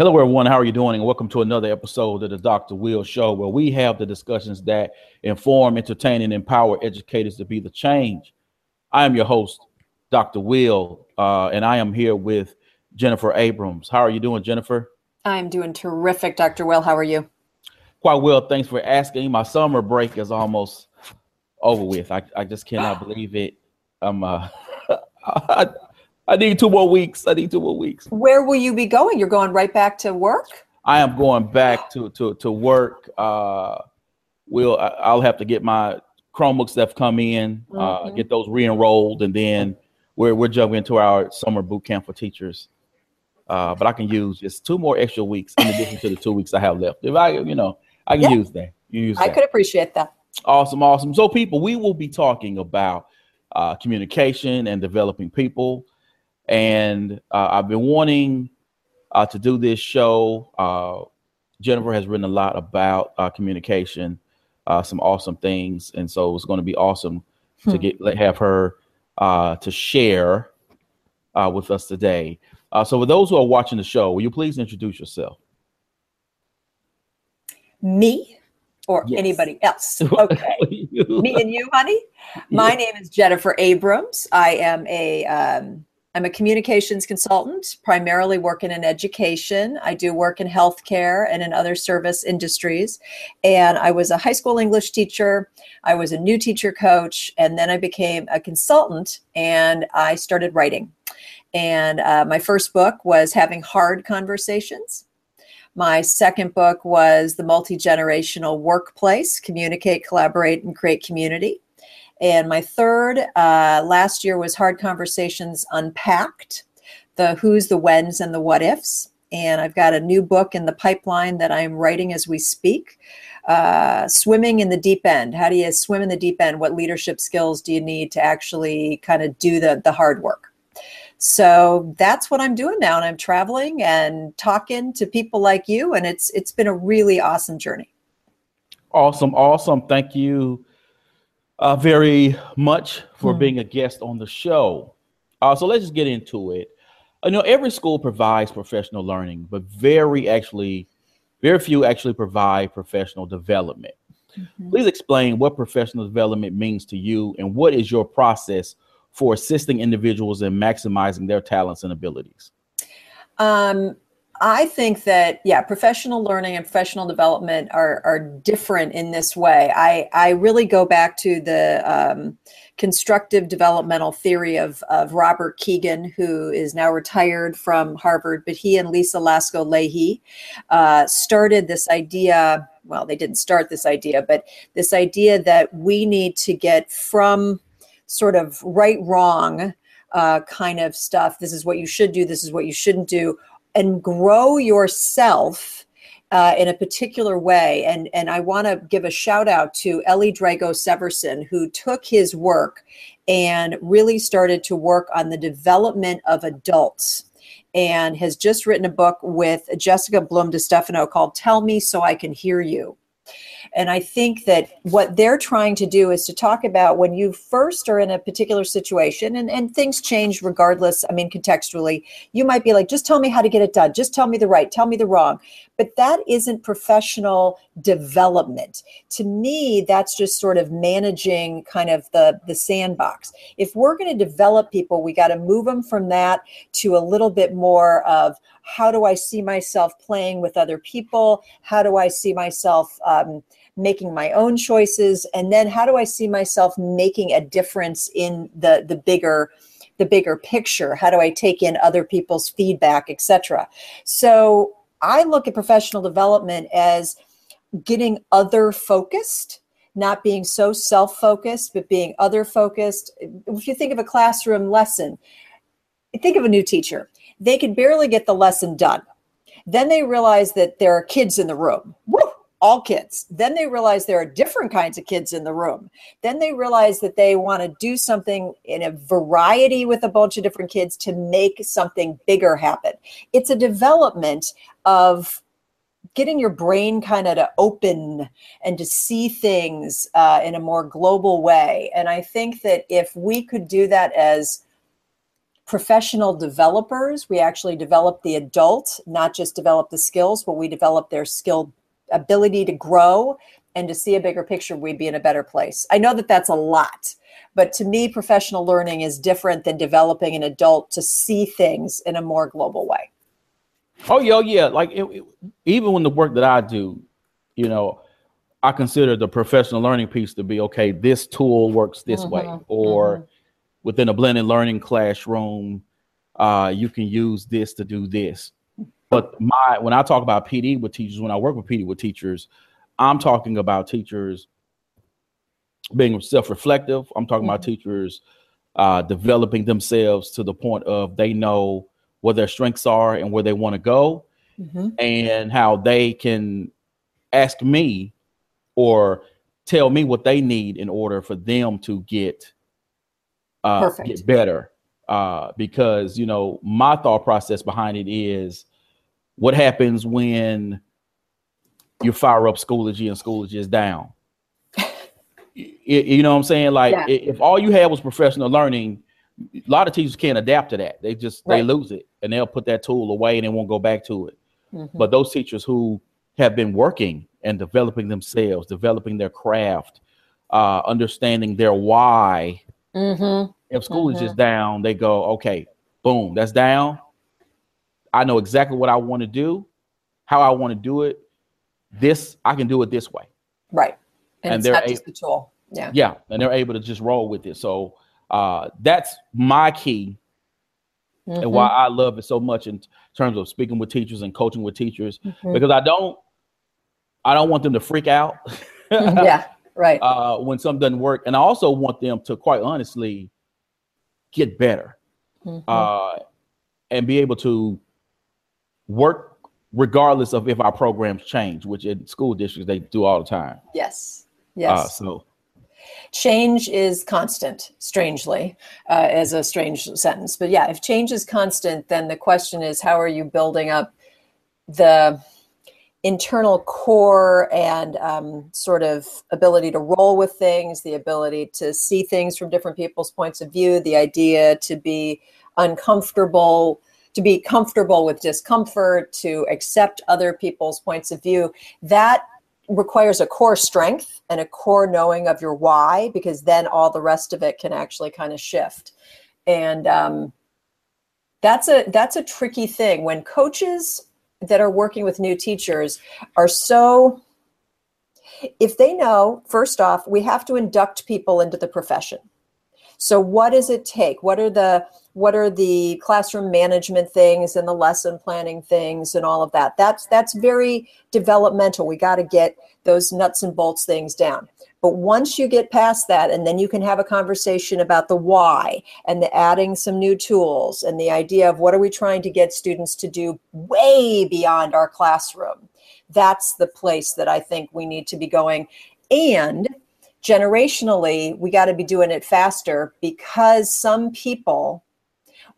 Hello, everyone. How are you doing? And welcome to another episode of the Dr. Will Show, where we have the discussions that inform, entertain, and empower educators to be the change. I am your host, Dr. Will, uh, and I am here with Jennifer Abrams. How are you doing, Jennifer? I'm doing terrific, Dr. Will. How are you? Quite well. Thanks for asking. My summer break is almost over with. I, I just cannot believe it. I'm uh, I, I need two more weeks. I need two more weeks. Where will you be going? You're going right back to work? I am going back to to to work. Uh, we'll I'll have to get my Chromebooks that have come in, uh, mm-hmm. get those re-enrolled, and then we're we're jumping into our summer boot camp for teachers. Uh, but I can use just two more extra weeks in addition to the two weeks I have left. If I, you know, I can yeah. use that. Use I that. could appreciate that. Awesome, awesome. So, people, we will be talking about uh, communication and developing people and uh, I've been wanting uh, to do this show. Uh, Jennifer has written a lot about uh, communication, uh, some awesome things, and so it's going to be awesome hmm. to get have her uh, to share with us today. so, for those who are watching the show, will you please introduce yourself? Me or yes. anybody else? Okay, me and you, honey. My name is Jennifer Abrams. I am a um, I'm a communications consultant, primarily working in education. I do work in healthcare and in other service industries. And I was a high school English teacher. I was a new teacher coach. And then I became a consultant and I started writing. And uh, my first book was Having Hard Conversations. My second book was The Multi Generational Workplace Communicate, Collaborate, and Create Community. And my third uh, last year was Hard Conversations Unpacked the who's, the whens, and the what ifs. And I've got a new book in the pipeline that I'm writing as we speak. Uh, swimming in the deep end. How do you swim in the deep end? What leadership skills do you need to actually kind of do the, the hard work? So that's what I'm doing now. And I'm traveling and talking to people like you. And it's it's been a really awesome journey. Awesome, awesome. Thank you uh, very much for mm. being a guest on the show. Uh, so let's just get into it. You know, every school provides professional learning, but very actually, very few actually provide professional development. Mm-hmm. Please explain what professional development means to you and what is your process for assisting individuals in maximizing their talents and abilities. Um, I think that yeah, professional learning and professional development are are different in this way. I I really go back to the um, constructive developmental theory of of Robert Kegan, who is now retired from Harvard, but he and Lisa Laskow Lahey uh, started this idea. Well, they didn't start this idea, but this idea that we need to get from sort of right wrong uh, kind of stuff. This is what you should do. This is what you shouldn't do and grow yourself uh, in a particular way. And, and I want to give a shout out to Ellie Drago Severson, who took his work and really started to work on the development of adults and has just written a book with Jessica Blum DeStefano called Tell Me So I Can Hear You. And I think that what they're trying to do is to talk about when you first are in a particular situation and, and things change regardless. I mean, contextually, you might be like, just tell me how to get it done. Just tell me the right, tell me the wrong. But that isn't professional development. To me, that's just sort of managing kind of the, the sandbox. If we're going to develop people, we got to move them from that to a little bit more of how do I see myself playing with other people? How do I see myself um, making my own choices? And then how do I see myself making a difference in the the bigger the bigger picture? How do I take in other people's feedback, etc. So I look at professional development as getting other focused not being so self focused, but being other focused. If you think of a classroom lesson, think of a new teacher they can barely get the lesson done. Then they realize that there are kids in the room. Woo! All kids. Then they realize there are different kinds of kids in the room. Then they realize that they want to do something in a variety with a bunch of different kids to make something bigger happen. It's a development of getting your brain kind of to open and to see things uh, in a more global way. And I think that if we could do that as professional developers. We actually develop the adult, not just develop the skills, but we develop their skill ability to grow and to see a bigger picture. We'd be in a better place. I know that that's a lot, but to me, professional learning is different than developing an adult to see things in a more global way. Oh yeah, yeah. Like it, it, even when the work that I do, you know, I consider the professional learning piece to be okay. This tool works this mm-hmm, way, or mm-hmm within a blended learning classroom, uh, you can use this to do this. But my when I talk about PD with teachers, when I work with PD with teachers, I'm talking about teachers being self-reflective. I'm talking mm-hmm. about teachers uh, developing themselves to the point of they know what their strengths are and where they want to go, mm-hmm. and how they can ask me or tell me what they need in order for them to get uh, get better. Uh, because you know my thought process behind it is what happens when you fire up Schoology and Schoology is down. you, you know what I'm saying? Like yeah. if all you had was professional learning, a lot of teachers can't adapt to that. They just right. they lose it and they'll put that tool away and they won't go back to it. Mm-hmm. But those teachers who have been working and developing themselves, developing their craft, uh, understanding their why, Mm-hmm. If school mm-hmm. is just down, they go, okay, boom, that's down. I know exactly what I want to do, how I want to do it. This I can do it this way. Right. And, and they're not just the tool. Yeah. Yeah. And they're able to just roll with it. So uh, that's my key mm-hmm. and why I love it so much in terms of speaking with teachers and coaching with teachers mm-hmm. because I don't I don't want them to freak out. yeah right uh, when something doesn't work and i also want them to quite honestly get better mm-hmm. uh, and be able to work regardless of if our programs change which in school districts they do all the time. Yes. Yes. uh, so. Change is constant strangely uh, as a strange sentence. But yeah if change is constant then the question is how are you building up the internal core and um, sort of ability to roll with things, the ability to see things from different people's points of view, the idea to be uncomfortable, to be comfortable with discomfort, to accept other people's points of view. That requires a core strength and a core knowing of your why, because then all the rest of it can actually kind of shift. And um, that's a that's a tricky thing when coaches that are working with new teachers are so if they know first off we have to induct people into the profession so what does it take what are the what are the classroom management things and the lesson planning things and all of that that's that's very developmental we got to get those nuts and bolts things down but once you get past that, and then you can have a conversation about the why and the adding some new tools and the idea of what are we trying to get students to do way beyond our classroom. That's the place that I think we need to be going. And generationally, we got to be doing it faster because some people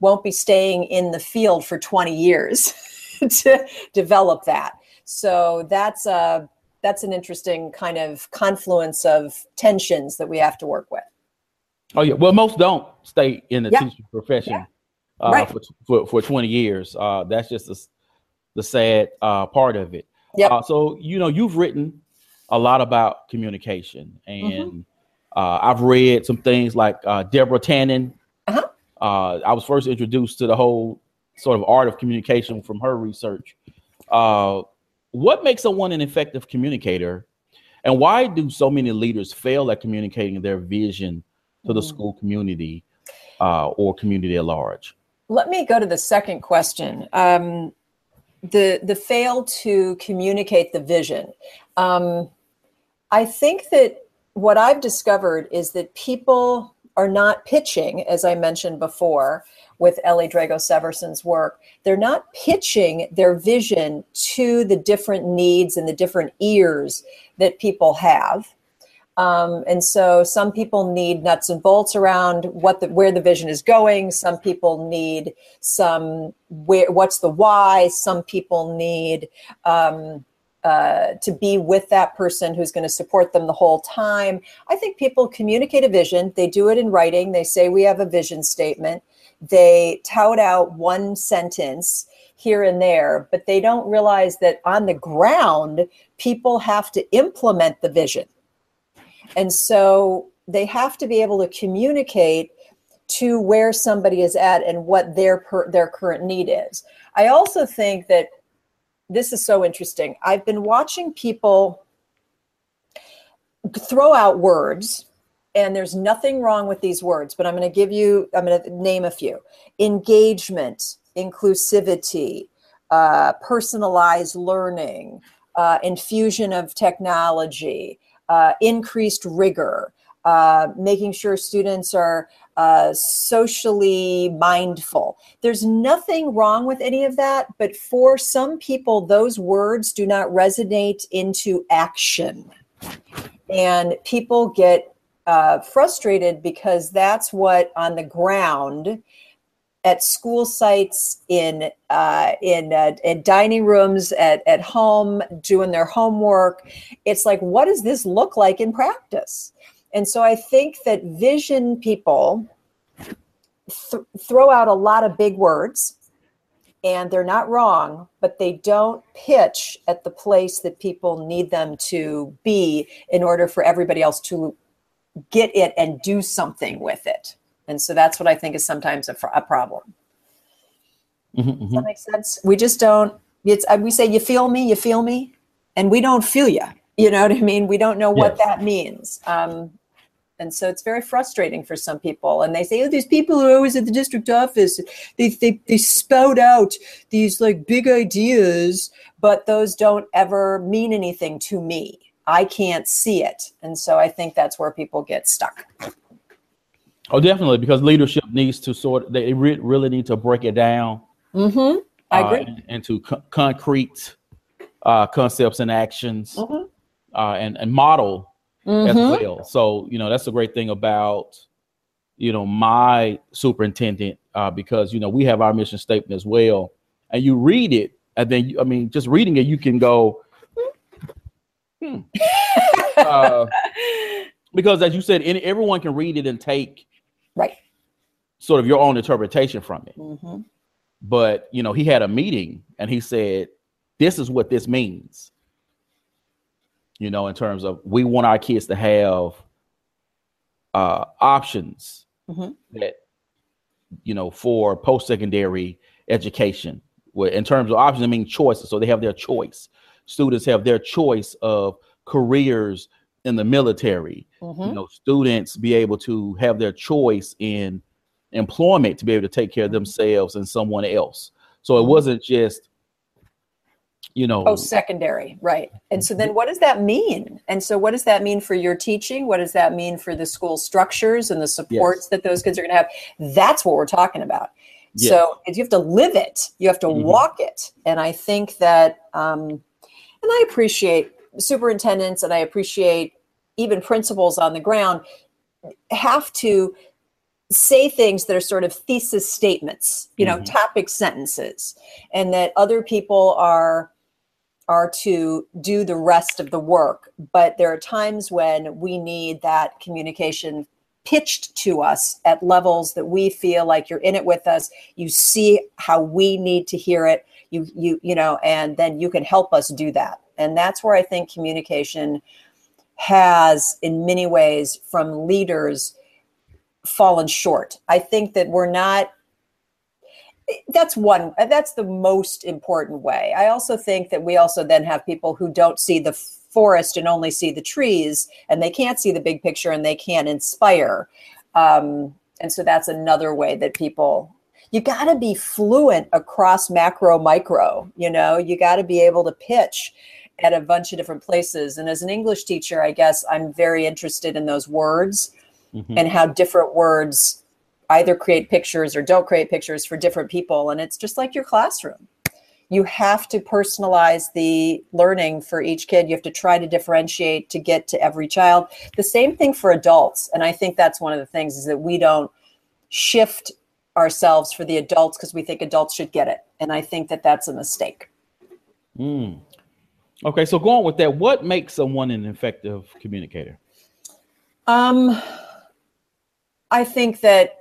won't be staying in the field for 20 years to develop that. So that's a that's an interesting kind of confluence of tensions that we have to work with. Oh yeah, well, most don't stay in the yeah. teaching profession yeah. uh, right. for, for, for twenty years. Uh, that's just the, the sad uh, part of it. Yeah. Uh, so you know, you've written a lot about communication, and mm-hmm. Uh, I've read some things like uh, Deborah Tannen. Uh-huh. I was first introduced to the whole sort of art of communication from her research. Uh, what makes someone an effective communicator and why do so many leaders fail at communicating their vision to the mm. school community uh, or community at large let me go to the second question um, the the fail to communicate the vision um, i think that what i've discovered is that people are not pitching as i mentioned before with Ellie Drago Severson's work. They're not pitching their vision to the different needs and the different ears that people have. Um, and so some people need nuts and bolts around what the, where the vision is going. Some people need some where what's the why. Some people need um, uh, to be with that person who's going to support them the whole time. I think people communicate a vision. They do it in writing. They say we have a vision statement they tout out one sentence here and there, but they don't realize that on the ground, people have to implement the vision. And so they have to be able to communicate to where somebody is at and what their per, their current need is. I also think that this is so interesting. I've been watching people throw out words and there's nothing wrong with these words, but I'm going to give you, I'm going to name a few engagement, inclusivity, uh, personalized learning, uh, infusion of technology, uh, increased rigor, uh, making sure students are uh, socially mindful. There's nothing wrong with any of that, but for some people, those words do not resonate into action. And people get uh, frustrated because that's what on the ground at school sites in uh, in uh, in dining rooms at, at home doing their homework it's like what does this look like in practice and so i think that vision people th- throw out a lot of big words and they're not wrong but they don't pitch at the place that people need them to be in order for everybody else to get it and do something with it. And so that's what I think is sometimes a, a problem. Mm-hmm, Does that mm-hmm. make sense? We just don't. It's uh, we say you feel me, you feel me, and we don't feel you. You know what I mean? We don't know what yes. that means. Um, and so it's very frustrating for some people. And they say, oh, these people who are always at the district office, they, they, they spout out these like big ideas, but those don't ever mean anything to me. I can't see it. And so I think that's where people get stuck. Oh, definitely, because leadership needs to sort. They re- really need to break it down. Mm-hmm. I uh, agree. into co- concrete uh, concepts and actions, mm-hmm. uh, and and model mm-hmm. as well. So you know that's the great thing about you know my superintendent uh, because you know we have our mission statement as well, and you read it, and then you, I mean just reading it, you can go, Hmm. uh, because as you said, any, everyone can read it and take right sort of your own interpretation from it. Mm-hmm. But you know, he had a meeting and he said, "This is what this means." You know, in terms of we want our kids to have uh, options mm-hmm. that you know for post secondary education. In terms of options, I mean choices. So they have their choice students have their choice of careers in the military. Mm-hmm. You know, students be able to have their choice in employment to be able to take care of themselves and someone else. So it mm-hmm. wasn't just you know oh secondary right and so then what does that mean and so what does that mean for your teaching what does that mean for the school structures and the supports yes. that those kids are going to have that's what we're talking about yes. so you have to live it you have to mm-hmm. walk it and i think that um, and I appreciate superintendents and I appreciate even principals on the ground have to say things that are sort of thesis statements, you know, mm-hmm. topic sentences, and that other people are are to do the rest of the work. But there are times when we need that communication pitched to us at levels that we feel like you're in it with us. You see how we need to hear it you you you know and then you can help us do that and that's where i think communication has in many ways from leaders fallen short. I think that we're not that's one that's the most important way. I also think that we also then have people who don't see the forest and only see the trees and they can't see the big picture and they can't inspire. Um, and so that's another way that people you got to be fluent across macro micro you know? You got to be able to pitch at a bunch of different places. And as an english teacher i guess i'm very interested in those words mm-hmm. and how different words either create pictures or don't create pictures for different people and it's just like your classroom you have to personalize the learning for each kid you have to try to differentiate to get to every child the same thing for adults and i think that's one of the things is that we don't shift ourselves for the adults because we think adults should get it. And I think that that's a mistake. Mm. Okay, so going with that, what makes someone an effective communicator? Um, I think that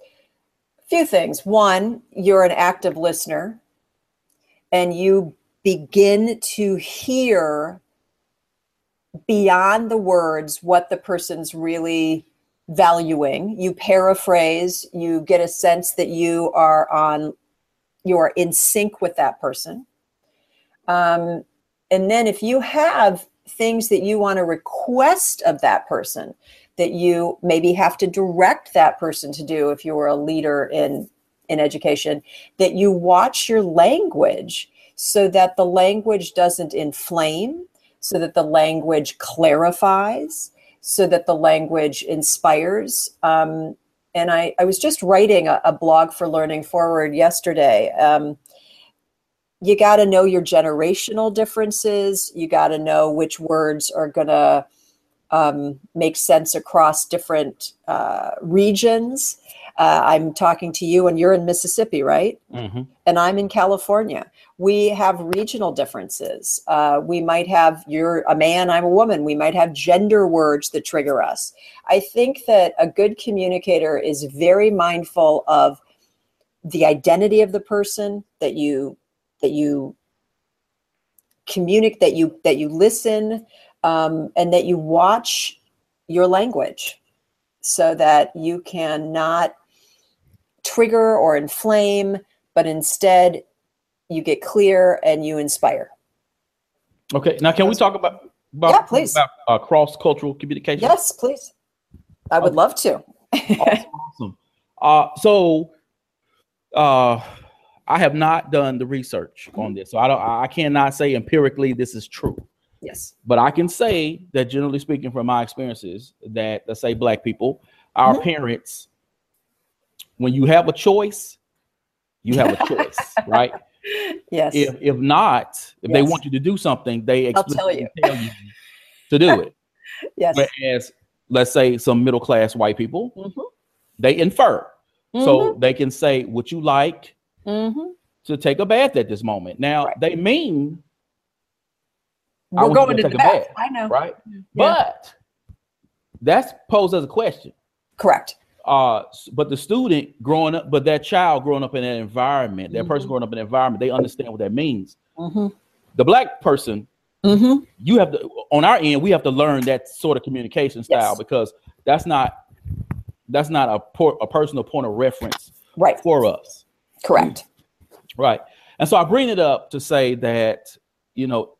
a few things. One, you're an active listener and you begin to hear beyond the words what the person's really valuing. You paraphrase, you get a sense that you are on, you are in sync with that person. Um, and then if you have things that you want to request of that person, that you maybe have to direct that person to do if you were a leader in in education that you watch your language so that the language doesn't inflame so that the language clarifies so that the language inspires. Um, and I, I was just writing a, a blog for learning forward yesterday. Um, you got to know your generational differences. You got to know which words are going to um, make sense across different uh, regions. Uh, I'm talking to you, and you're in Mississippi, right? Mm-hmm. And I'm in California. We have regional differences. Uh, we might have you're a man, I'm a woman. We might have gender words that trigger us. I think that a good communicator is very mindful of the identity of the person that you that you communicate that you that you listen um, and that you watch your language so that you can not trigger or inflame, but instead you get clear and you inspire. Okay. Now, can we talk about, about yeah, please. About, uh, cross cultural communication? Yes, please. I would okay. love to. awesome. awesome. Uh, so, uh, I have not done the research on this, so I don't. I cannot say empirically this is true. Yes. But I can say that generally speaking, from my experiences, that let's say black people, our mm-hmm. parents, when you have a choice, you have a choice, right? Yes. If if not, if yes. they want you to do something, they explicitly tell you. tell you to do it. yes. Whereas, let's say some middle class white people, mm-hmm. they infer. Mm-hmm. So they can say, Would you like mm-hmm. to take a bath at this moment? Now, right. they mean we're going to, to the bath. I know. Right. Yeah. But that's posed as a question. Correct. Uh, but the student growing up, but that child growing up in that environment, that mm-hmm. person growing up in that environment, they understand what that means. Mm-hmm. The black person, mm-hmm. you have to, on our end, we have to learn that sort of communication style yes. because that's not, that's not a, por- a personal point of reference right. for us. Correct. Right. And so I bring it up to say that, you know,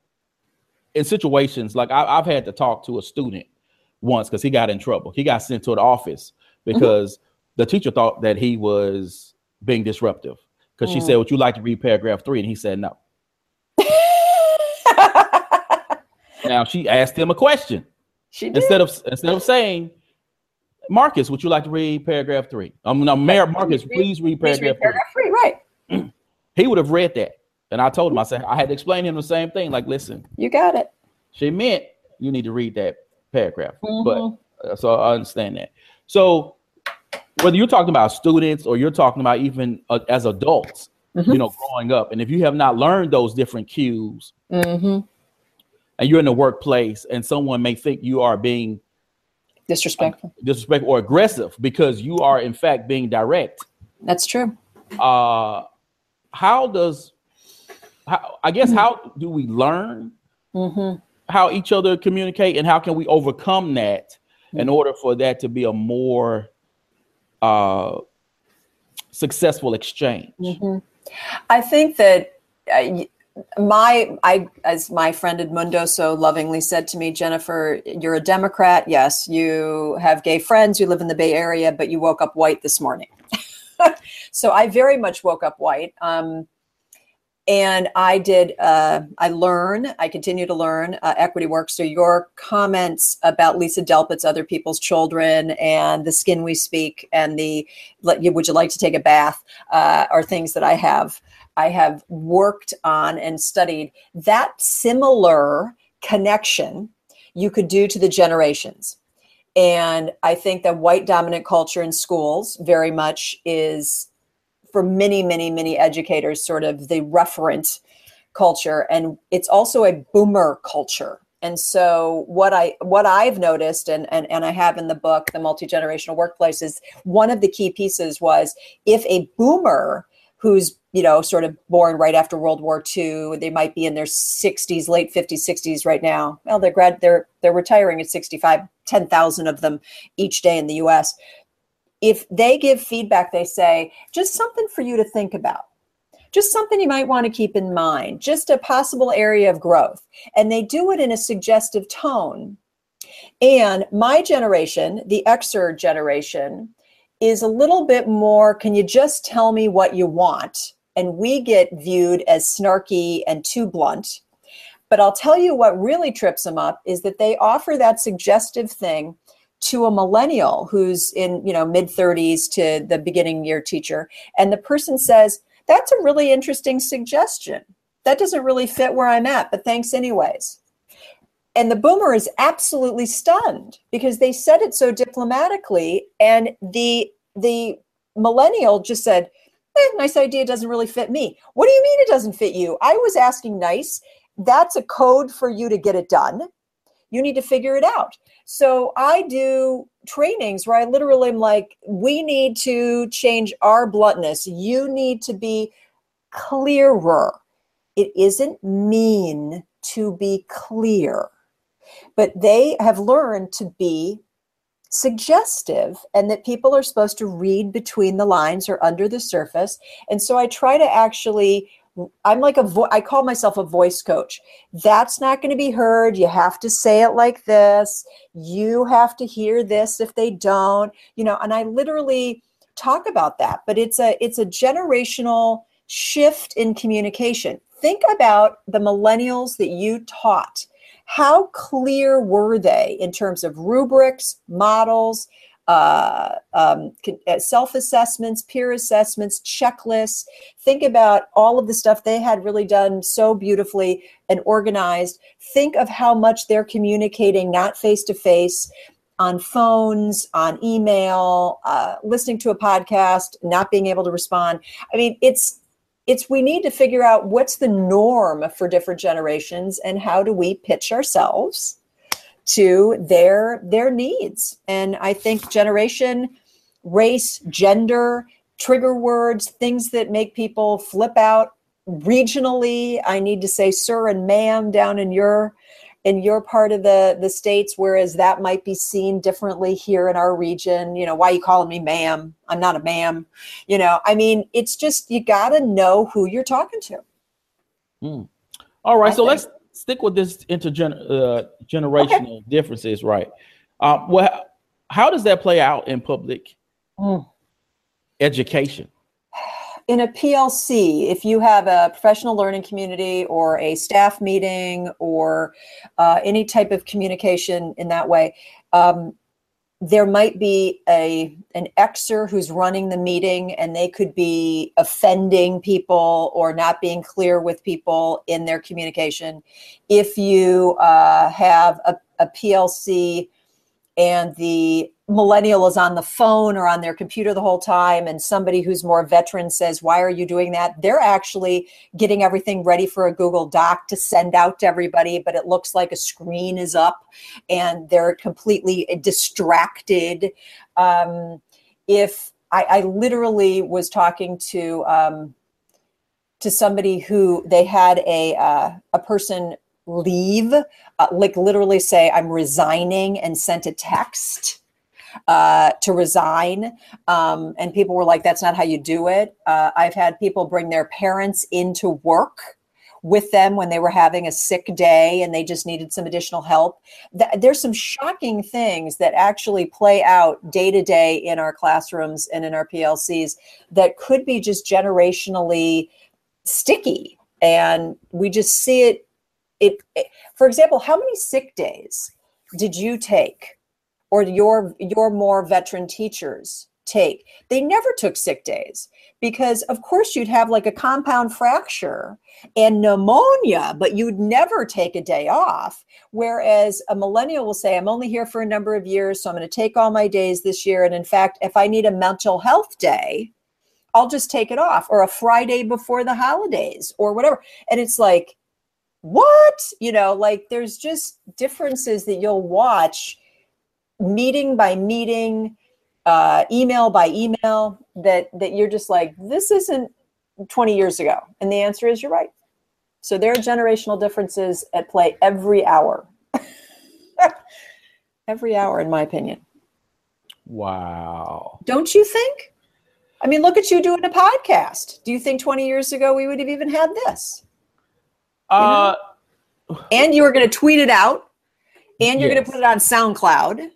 in situations like I, have had to talk to a student once because he got in trouble. He got sent to the office because mm-hmm. the teacher thought that he was being disruptive because mm. she said, "Would you like to read paragraph three? And he said, "No." now she asked him a question. She did. instead of instead of saying, "Marcus, would you like to read paragraph three? Um, no, Mayor Marcus, please read, please read paragraph, paragraph three. three. Right. he would have read that. And I told him, I said, I had to explain to him the same thing. Like, listen, you got it. She meant you need to read that paragraph. Mm-hmm. But uh, so I understand that. So whether you're talking about students or you're talking about even uh, as adults, mm-hmm. you know, growing up, and if you have not learned those different cues, mm-hmm. and you're in the workplace, and someone may think you are being disrespectful, uh, disrespectful or aggressive because you are in fact being direct. That's true. Uh, how does how, I guess how do we learn mm-hmm. how each other communicate and how can we overcome that mm-hmm. in order for that to be a more uh, successful exchange? Mm-hmm. I think that. Uh, my I as my friend Edmundo so lovingly said to me, Jennifer, you're a Democrat. Yes, you have gay friends, you live in the Bay Area, but you woke up white this morning. so I very much woke up white. Um, and I did. Uh, I learn. I continue to learn uh, equity work. So your comments about Lisa Delpit's "Other People's Children" and "The Skin We Speak" and the "Would You Like to Take a Bath" uh, are things that I have. I have worked on and studied. That similar connection you could do to the generations. And I think that white dominant culture in schools very much is for many, many, many educators, sort of the referent culture. And it's also a boomer culture. and so what i what i've noticed and, and and i have in the book the multi-generational workplace is one of the key pieces was if a boomer who's you know sort of born right after world war ii they might be in their 60s late 50s 60s right now well they're grad they're they're retiring at 65 10,000 of them each day in the us if they give feedback they say just something for you to think about just something you might want to keep in mind, just a possible area of growth. And they do it in a suggestive tone. And my generation, the Xer generation, is a little bit more can you just tell me what you want? And we get viewed as snarky and too blunt. But I'll tell you what really trips them up is that they offer that suggestive thing to a millennial who's in, you know, mid 30s to the beginning year teacher. And the person says, that's a really interesting suggestion. That doesn't really fit where I'm at, but thanks anyways. And the boomer is absolutely stunned because they said it so diplomatically, and the the millennial just said, eh, "Nice idea, doesn't really fit me." What do you mean it doesn't fit you? I was asking nice. That's a code for you to get it done. You need to figure it out. So I do trainings where I literally am like, we need to change our bluntness. You need to be clearer. It isn't mean to be clear, but they have learned to be suggestive and that people are supposed to read between the lines or under the surface. And so I try to actually I'm like a vo- I call myself a voice coach. That's not going to be heard. You have to say it like this. You have to hear this if they don't, you know, and I literally talk about that, but it's a it's a generational shift in communication. Think about the millennials that you taught. How clear were they in terms of rubrics, models, uh, um, uh, self assessments, peer assessments, checklists. Think about all of the stuff they had really done so beautifully and organized. Think of how much they're communicating, not face to face, on phones, on email, uh, listening to a podcast, not being able to respond. I mean, it's it's we need to figure out what's the norm for different generations and how do we pitch ourselves to their their needs. And i think generation race gender trigger words things that make people flip out regionally. I need to say sir and ma'am down in your in your part of the the states whereas that might be seen differently here in our region. You know why you calling me ma'am? I'm not a ma'am. You know i mean it's just you got to know who you're talking to. Mm. all right I so think. let's stick with this intergenerational uh, generational okay. differences, right? Uh, well, how does that play out in public mm. education? In a PLC, if you have a professional learning community or a staff meeting or uh, any type of communication in that way, um, there might be a an Xer who's running the meeting and they could be offending people or not being clear with people in their communication. If you uh, have a, a plc and the millennial is on the phone or on their computer the whole time and somebody who's more veteran says why are you doing that? They're actually getting everything ready for a google doc to send out to everybody but it looks like a screen is up and they're completely distracted. Um, if I, I, literally was talking to um, to somebody who they had a uh, a person leave uh, like literally say i'm resigning and sent a text uh, to resign. Um, and people were like, that's not how you do it. Uh, I've had people bring their parents into work with them when they were having a sick day and they just needed some additional help. There's some shocking things that actually play out day to day in our classrooms and in our PLCs that could be just generationally sticky. And we just see it. It, it for example, how many sick days did you take or your your more veteran teachers take. They never took sick days because of course you'd have like a compound fracture and pneumonia but you'd never take a day off. Whereas a millennial will say i'm only here for a number of years so i'm going to take all my days this year and in fact if i need a mental health day i'll just take it off or a friday before the holidays or whatever. And it's like what? You know like there's just differences that you'll watch meeting by meeting uh, email by email that that you're just like this isn't 20 years ago. And the answer is you're right. So there are generational differences at play every hour. Every hour in my opinion. Wow. Don't you think? I mean look at you doing a podcast. Do you think 20 years ago we would have even had this? Uh and you were going to tweet it out and you're going to put it on soundcloud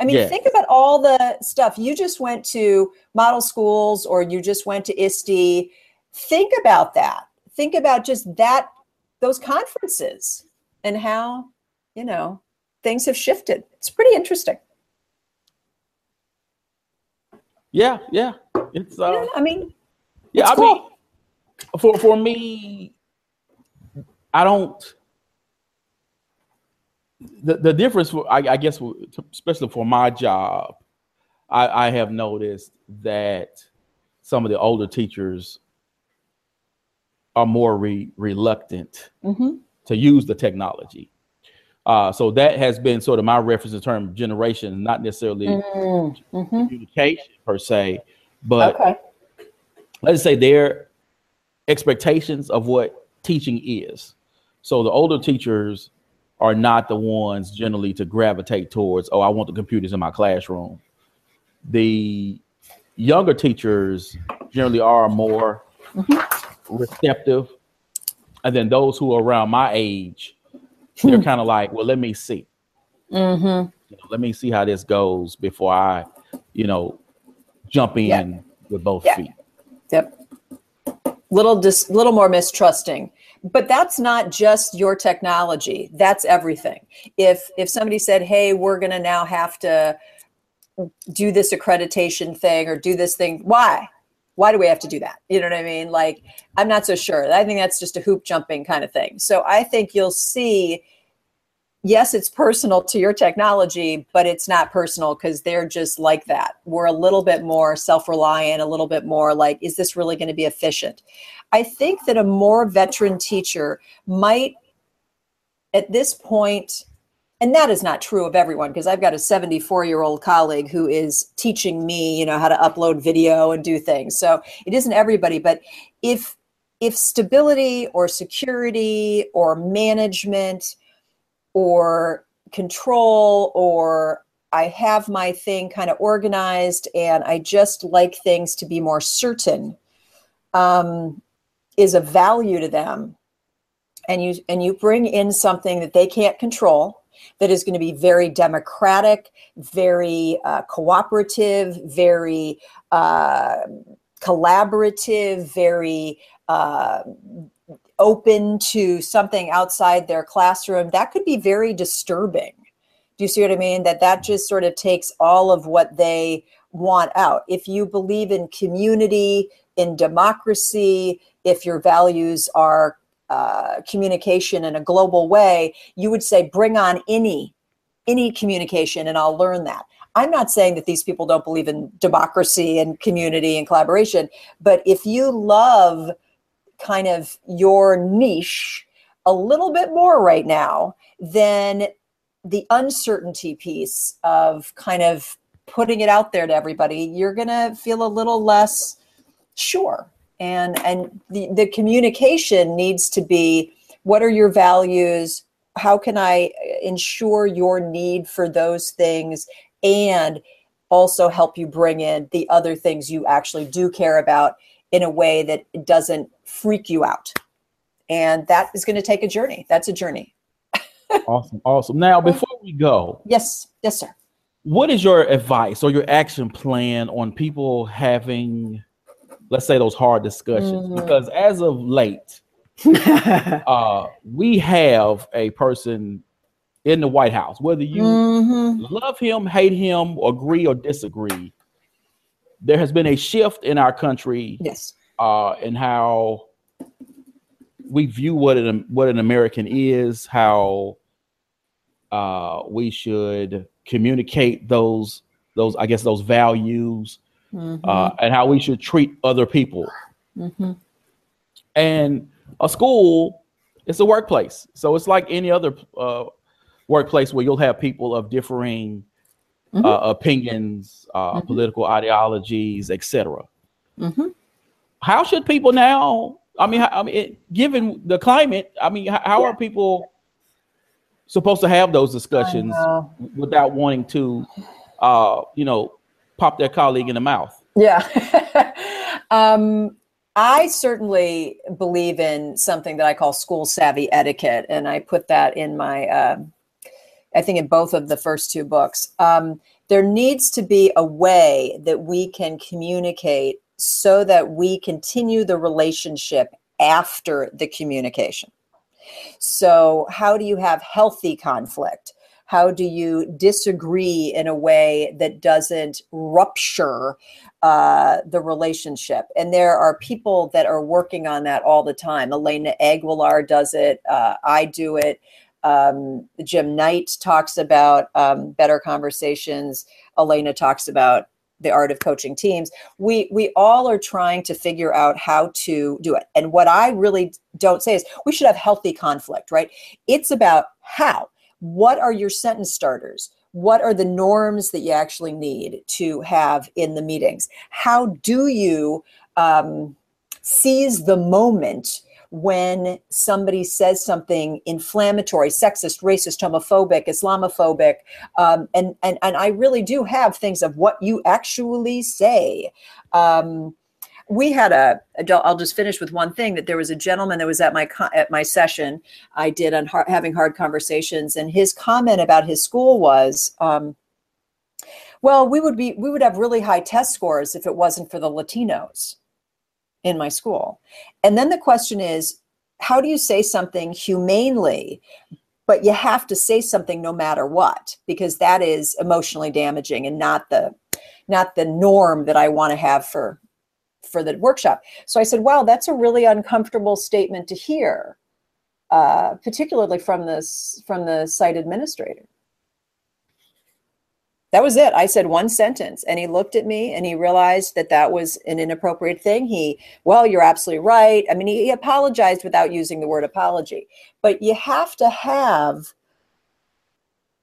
i mean Yes. think about all the stuff you just went to model schools or you just went to ISTE. think about that think about just that those conferences and how you know things have shifted it's pretty interesting yeah yeah it's uh Yeah, i mean yeah i cool. mean for for me i don't the, the difference for I, I guess especially for my job I, I have noticed that some of the older teachers are more re- reluctant Mhm. to use the technology uh, so that has been sort of my reference in terms of generation not necessarily Mm, mhm. communication per se but okay let's say their expectations of what teaching is. So the older teachers are not the ones generally to gravitate towards, oh, I want the computers in my classroom. The younger teachers generally are more receptive. And then those who are around my age, they're kind of like, well, let me see. mm-hmm. You know, let me see how this goes before I, you know, jump in Yeah. with both Yeah. feet. Yep. Little dis- little more mistrusting. But that's not just your technology. That's everything. If if somebody said, "Hey, we're going to now have to do this accreditation thing or do this thing," why? Why do we have to do that? You know what I mean? Like, I'm not so sure. I think that's just a hoop jumping kind of thing. So I think you'll see yes, it's personal to your technology, but it's not personal because they're just like that. We're a little bit more self reliant, a little bit more like, is this really going to be efficient? I think that a more veteran teacher might, at this point, and that is not true of everyone because I've got a 74 year old colleague who is teaching me, you know, how to upload video and do things. So it isn't everybody, but if if stability or security or management or control or I have my thing kind of organized and I just like things to be more certain um, is a value to them. And you and you bring in something that they can't control that is going to be very democratic, very uh, cooperative, very uh, collaborative, very uh, open to something outside their classroom, that could be very disturbing. Do you see what I mean? That that just sort of takes all of what they want out. If you believe in community, in democracy, if your values are uh, communication in a global way, you would say, bring on any any communication, and I'll learn that. I'm not saying that these people don't believe in democracy and community and collaboration, but if you love kind of your niche a little bit more right now, than the uncertainty piece of kind of putting it out there to everybody, you're going to feel a little less sure. And and the, the communication needs to be what are your values? How can I ensure your need for those things and also help you bring in the other things you actually do care about in a way that doesn't freak you out. And that is going to take a journey. That's a journey. Awesome, awesome. Now, before we go, Yes, yes, sir. what is your advice or your action plan on people having, let's say, those hard discussions? Mm. Because as of late, uh, we have a person in the White House, whether you Mhm. love him, hate him, agree or disagree, there has been a shift in our country Yes. uh, in how we view what an what an American is, how uh, we should communicate those those I guess those values, Mhm. uh, and how we should treat other people. Mhm. And a school it's a workplace. So it's like any other uh, workplace where you'll have people of differing mm-hmm. uh, opinions, uh, mm-hmm. political ideologies, etc. Mm-hmm. How should people now? I mean, I mean, it, given the climate, I mean, how, how yeah. are people supposed to have those discussions without wanting to, uh, you know, pop their colleague in the mouth? Yeah. um, I certainly believe in something that I call school savvy etiquette, and I put that in my, uh, I think, in both of the first two books. Um, there needs to be a way that we can communicate so that we continue the relationship after the communication. So, how do you have healthy conflict? How do you disagree in a way that doesn't rupture uh, the relationship? And there are people that are working on that all the time. Elena Aguilar does it. Uh, I do it. Um, Jim Knight talks about um, better conversations. Elena talks about the art of coaching teams. We we all are trying to figure out how to do it. And what I really don't say is we should have healthy conflict, right? It's about how what are your sentence starters? What are the norms that you actually need to have in the meetings? How do you um, seize the moment when somebody says something inflammatory, sexist, racist, homophobic, Islamophobic, um, and and and I really do have things of what you actually say. Um, we had a i'll just finish with one thing that there was a gentleman that was at my at my session i did on hard, having hard conversations and his comment about his school was um, well we would be we would have really high test scores if it wasn't for the latinos in my school and then the question is how do you say something humanely but you have to say something no matter what because that is emotionally damaging and not the not the norm that i want to have for for the workshop. So I said, wow, that's a really uncomfortable statement to hear, uh, particularly from this from the site administrator. That was it. I said one sentence, and he looked at me and he realized that that was an inappropriate thing. He, well, you're absolutely right. I mean, he, apologized without using the word apology. But you have to have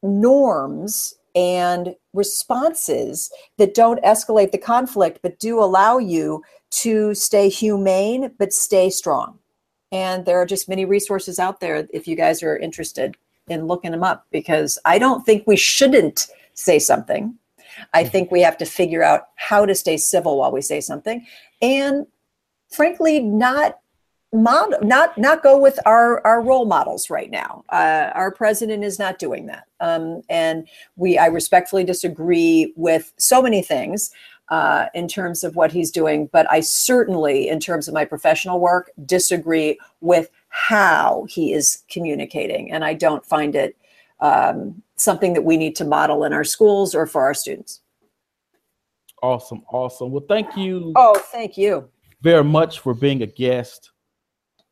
norms and responses that don't escalate the conflict, but do allow you to stay humane, but stay strong. And there are just many resources out there if you guys are interested in looking them up, because I don't think we shouldn't say something. I mm-hmm. think we have to figure out how to stay civil while we say something. And frankly, not not not go with our our role models right now. Uh, our president is not doing that, um, and we I respectfully disagree with so many things. Uh, in terms of what he's doing, but I certainly, in terms of my professional work, disagree with how he is communicating, and I don't find it um, something that we need to model in our schools or for our students. Awesome, awesome. Well, thank you. Oh, thank you very much for being a guest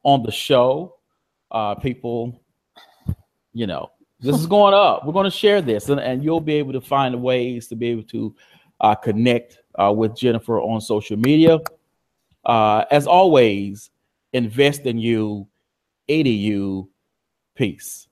on the show. Uh, people, you know, this is going up. We're going to share this, and, and you'll be able to find ways to be able to uh, connect uh, with Jennifer on social media. Uh, as always, invest in you, edu. Peace.